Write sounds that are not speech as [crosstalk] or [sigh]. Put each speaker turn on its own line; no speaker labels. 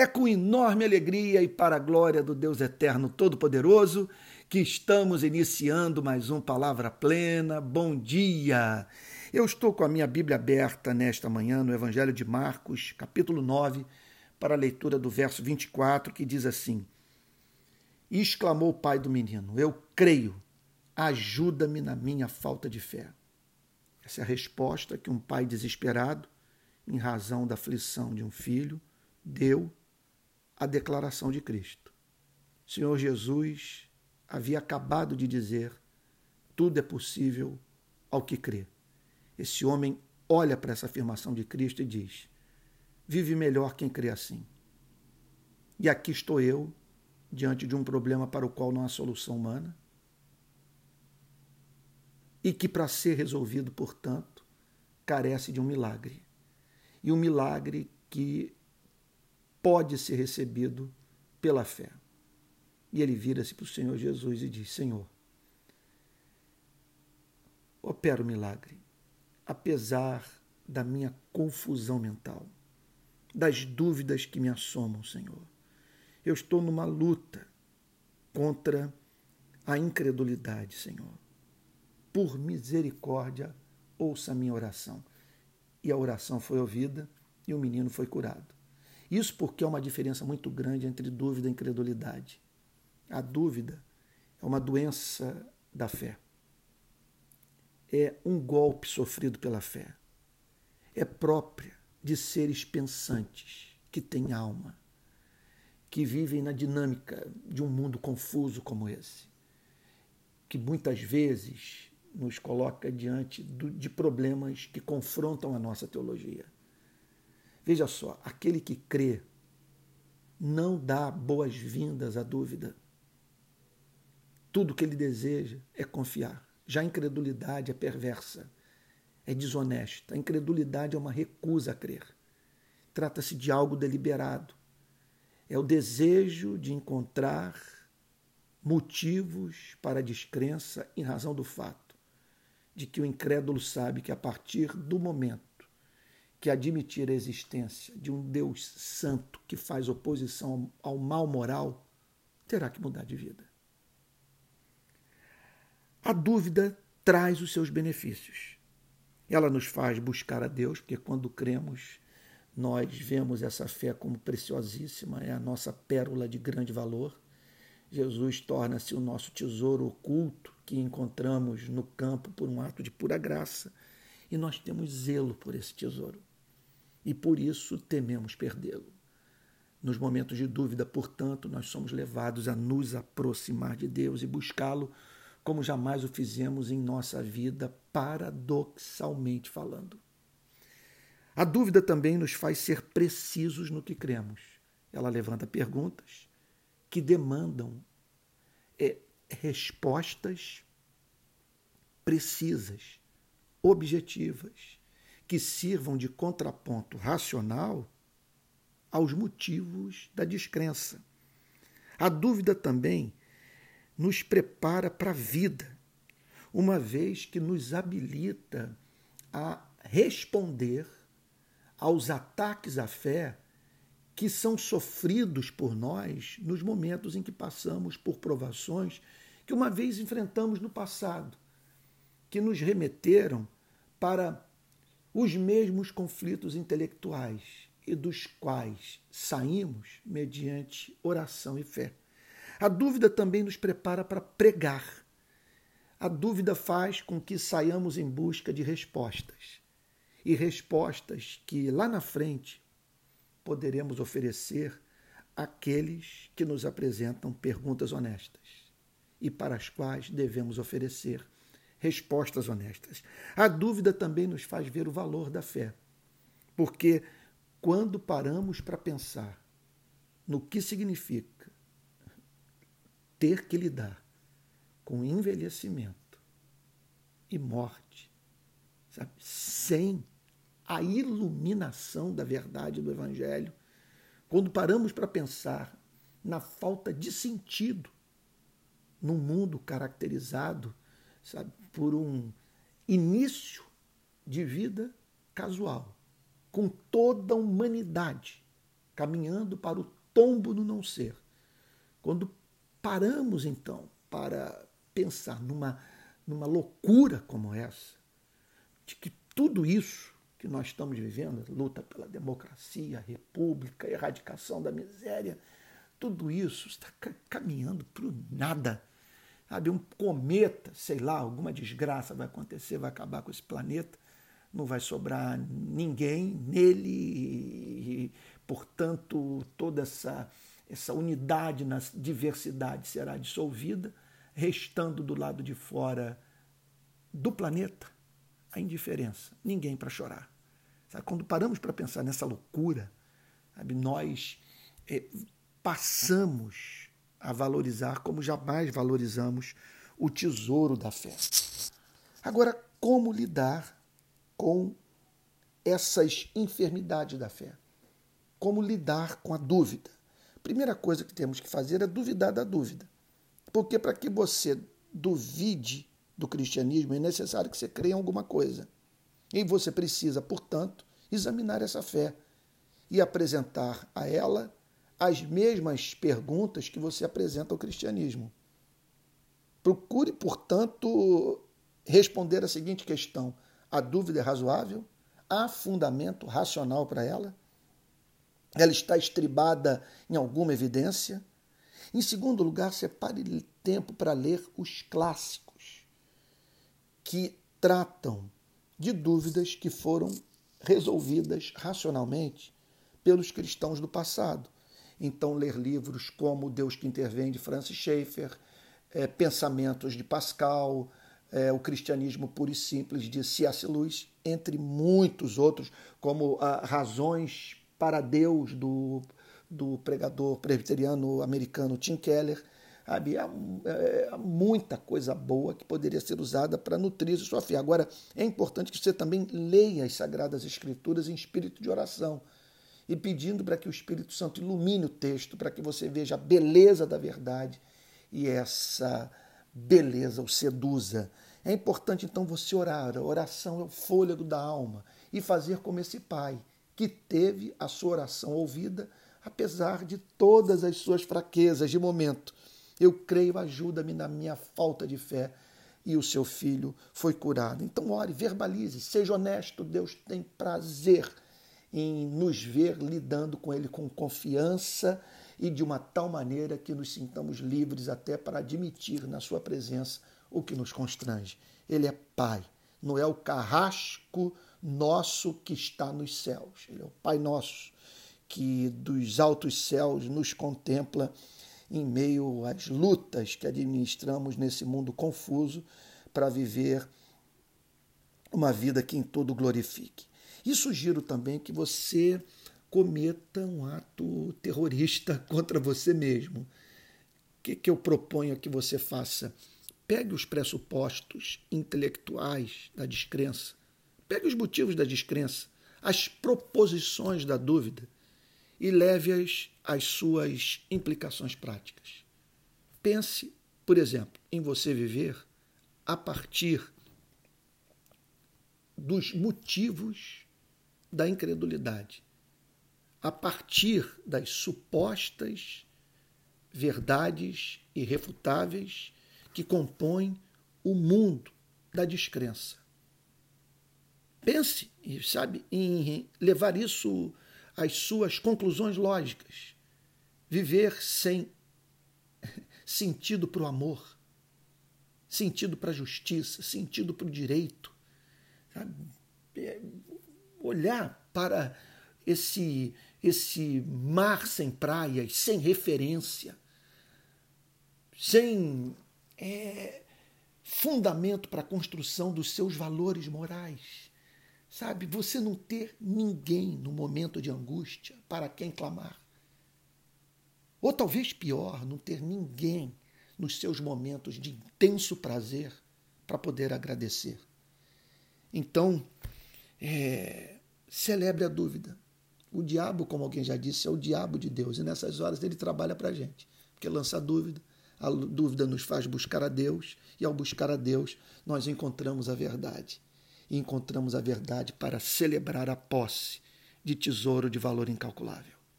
É com enorme alegria e para a glória do Deus Eterno Todo-Poderoso que estamos iniciando mais um Palavra Plena. Bom dia! Eu estou com a minha Bíblia aberta nesta manhã no Evangelho de Marcos, capítulo 9, para a leitura do verso 24, que diz assim: exclamou o pai do menino: Eu creio, ajuda-me na minha falta de fé. Essa é a resposta que um pai desesperado, em razão da aflição de um filho, deu a declaração de Cristo. O Senhor Jesus havia acabado de dizer: tudo é possível ao que crê. Esse homem olha para essa afirmação de Cristo e diz: vive melhor quem crê assim. E aqui estou eu, diante de um problema para o qual não há solução humana, e que, para ser resolvido, portanto, carece de um milagre. E um milagre que pode ser recebido pela fé. E ele vira-se para o Senhor Jesus e diz: Senhor, opera o milagre, apesar da minha confusão mental, das dúvidas que me assomam, Senhor. Eu estou numa luta contra a incredulidade, Senhor. Por misericórdia, ouça a minha oração. E a oração foi ouvida e o menino foi curado. Isso porque há uma diferença muito grande entre dúvida e incredulidade. A dúvida é uma doença da fé. É um golpe sofrido pela fé. É própria de seres pensantes que têm alma, que vivem na dinâmica de um mundo confuso como esse, que muitas vezes nos coloca diante de problemas que confrontam a nossa teologia. Veja só, aquele que crê não dá boas-vindas à dúvida. Tudo que ele deseja é confiar. Já a incredulidade é perversa, é desonesta. A incredulidade é uma recusa a crer. Trata-se de algo deliberado. É o desejo de encontrar motivos para a descrença em razão do fato de que o incrédulo sabe que a partir do momento que admitir a existência de um Deus santo que faz oposição ao mal moral, terá que mudar de vida. A dúvida traz os seus benefícios. Ela nos faz buscar a Deus, porque quando cremos, nós vemos essa fé como preciosíssima, é a nossa pérola de grande valor. Jesus torna-se o nosso tesouro oculto que encontramos no campo por um ato de pura graça, e nós temos zelo por esse tesouro e por isso tememos perdê-lo. Nos momentos de dúvida, portanto, nós somos levados a nos aproximar de Deus e buscá-lo como jamais o fizemos em nossa vida, paradoxalmente falando. A dúvida também nos faz ser precisos no que cremos. Ela levanta perguntas que demandam é, respostas precisas, objetivas que sirvam de contraponto racional aos motivos da descrença. A dúvida também nos prepara para a vida, uma vez que nos habilita a responder aos ataques à fé que são sofridos por nós nos momentos em que passamos por provações que uma vez enfrentamos no passado, que nos remeteram para os mesmos conflitos intelectuais e dos quais saímos mediante oração e fé. A dúvida também nos prepara para pregar. A dúvida faz com que saiamos em busca de respostas. E respostas que lá na frente poderemos oferecer àqueles que nos apresentam perguntas honestas e para as quais devemos oferecer respostas honestas. A dúvida também nos faz ver o valor da fé, porque quando paramos para pensar no que significa ter que lidar com envelhecimento e morte, sabe? sem a iluminação da verdade do Evangelho, quando paramos para pensar na falta de sentido num mundo caracterizado sabe, por um início de vida casual, com toda a humanidade caminhando para o tombo do não ser. Quando paramos, então, para pensar numa, numa loucura como essa, de que tudo isso que nós estamos vivendo, luta pela democracia, república, erradicação da miséria, tudo isso está caminhando para o nada. Sabe, um cometa, sei lá, alguma desgraça vai acontecer, vai acabar com esse planeta, não vai sobrar ninguém nele, e, portanto, toda essa, essa unidade na diversidade será dissolvida, restando do lado de fora do planeta a indiferença, ninguém para chorar. Sabe, quando paramos para pensar nessa loucura, sabe, nós é, passamos a valorizar como jamais valorizamos o tesouro da fé. Agora, como lidar com essas enfermidades da fé? Como lidar com a dúvida? Primeira coisa que temos que fazer é duvidar da dúvida. Porque para que você duvide do cristianismo é necessário que você creia em alguma coisa. E você precisa, portanto, examinar essa fé e apresentar a ela as mesmas perguntas que você apresenta ao cristianismo. Procure, portanto, responder a seguinte questão: a dúvida é razoável? Há fundamento racional para ela? Ela está estribada em alguma evidência? Em segundo lugar, separe tempo para ler os clássicos que tratam de dúvidas que foram resolvidas racionalmente pelos cristãos do passado. Então, ler livros como Deus que Intervém, de Francis Schaeffer, é, Pensamentos de Pascal, é, O Cristianismo Puro e Simples, de C.S. Lewis, entre muitos outros, como ah, Razões para Deus, do, do pregador presbiteriano americano Tim Keller. Havia é, muita coisa boa que poderia ser usada para nutrir a sua fé. Agora, é importante que você também leia as Sagradas Escrituras em espírito de oração e pedindo para que o Espírito Santo ilumine o texto, para que você veja a beleza da verdade e essa beleza o seduza. É importante então você orar. A oração é o fôlego da alma e fazer como esse pai que teve a sua oração ouvida, apesar de todas as suas fraquezas de momento. Eu creio, ajuda-me na minha falta de fé. E o seu filho foi curado. Então, ore, verbalize, seja honesto. Deus tem prazer em nos ver lidando com Ele com confiança e de uma tal maneira que nos sintamos livres até para admitir na Sua presença o que nos constrange. Ele é Pai, não é o carrasco nosso que está nos céus. Ele é o Pai nosso que dos altos céus nos contempla em meio às lutas que administramos nesse mundo confuso para viver uma vida que em todo glorifique. E sugiro também que você cometa um ato terrorista [laughs] contra você mesmo. O que, que eu proponho que você faça? Pegue os pressupostos intelectuais da descrença, pegue os motivos da descrença, as proposições da dúvida e leve-as às suas implicações práticas. Pense, por exemplo, em você viver a partir dos motivos da incredulidade, a partir das supostas verdades irrefutáveis que compõem o mundo da descrença. Pense, sabe, em levar isso às suas conclusões lógicas. Viver sem sentido para o amor, sentido para a justiça, sentido para o direito. Sabe? É, olhar para esse, esse mar sem praias, sem referência, sem é, fundamento para a construção dos seus valores morais. Sabe, você não ter ninguém no momento de angústia para quem clamar. Ou talvez pior, não ter ninguém nos seus momentos de intenso prazer para poder agradecer. Então, é, celebre a dúvida. O diabo, como alguém já disse, é o diabo de Deus. E nessas horas ele trabalha para a gente. Porque lança dúvida, a dúvida nos faz buscar a Deus. E ao buscar a Deus, nós encontramos a verdade. E encontramos a verdade para celebrar a posse de tesouro de valor incalculável.